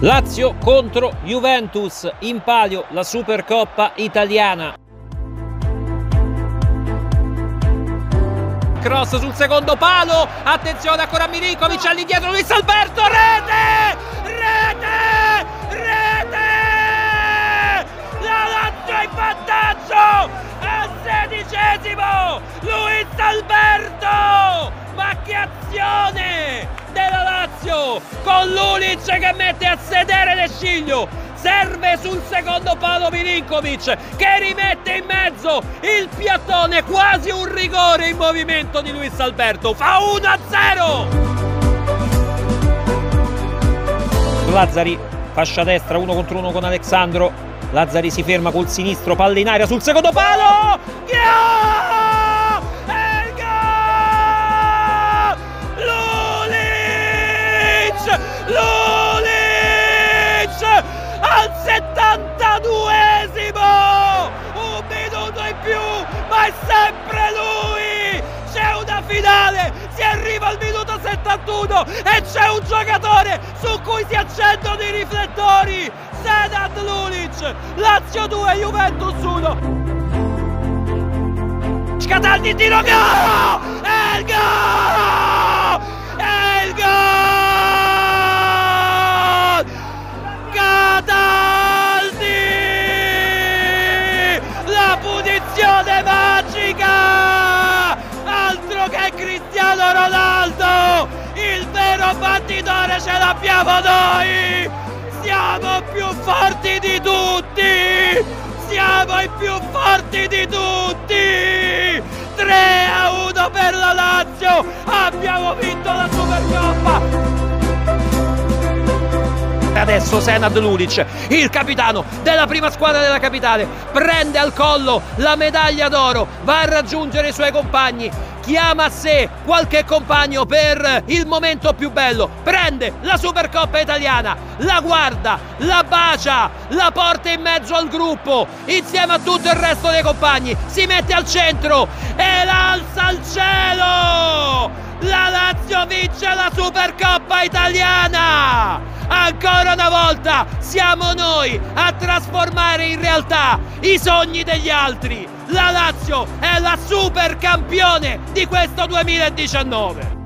Lazio contro Juventus, in palio la Supercoppa italiana. Cross sul secondo palo, attenzione ancora Milinkovic all'indietro, Luis Alberto, rete! Rete! Rete! La Lazio è in vantaggio! Al sedicesimo! Luis Alberto! Ma che azione! della Lazio con Lulic che mette a sedere Nesciglio serve sul secondo palo Milinkovic che rimette in mezzo il piattone quasi un rigore in movimento di Luis Alberto. Fa 1-0 Lazzari fascia destra uno contro uno con Alessandro Lazzari si ferma col sinistro palla in aria sul secondo palo! Gol! Sempre lui c'è una finale si arriva al minuto 71 e c'è un giocatore su cui si accendono i riflettori Sedat Lulic Lazio 2 Juventus 1 Cataldi tiro gol! È il gol! È il gol! punizione magica! Ce l'abbiamo noi! Siamo più forti di tutti! Siamo i più forti di tutti! 3 a 1 per la Lazio! Abbiamo vinto la Supercoppa! Adesso Senad Lulic, il capitano della prima squadra della capitale, prende al collo la medaglia d'oro, va a raggiungere i suoi compagni, chiama a sé qualche compagno per il momento più bello, prende la Supercoppa italiana, la guarda, la bacia, la porta in mezzo al gruppo, insieme a tutto il resto dei compagni, si mette al centro e l'alza al cielo! La Lazio vince la Supercoppa italiana! Ancora una volta siamo noi a trasformare in realtà i sogni degli altri. La Lazio è la super campione di questo 2019.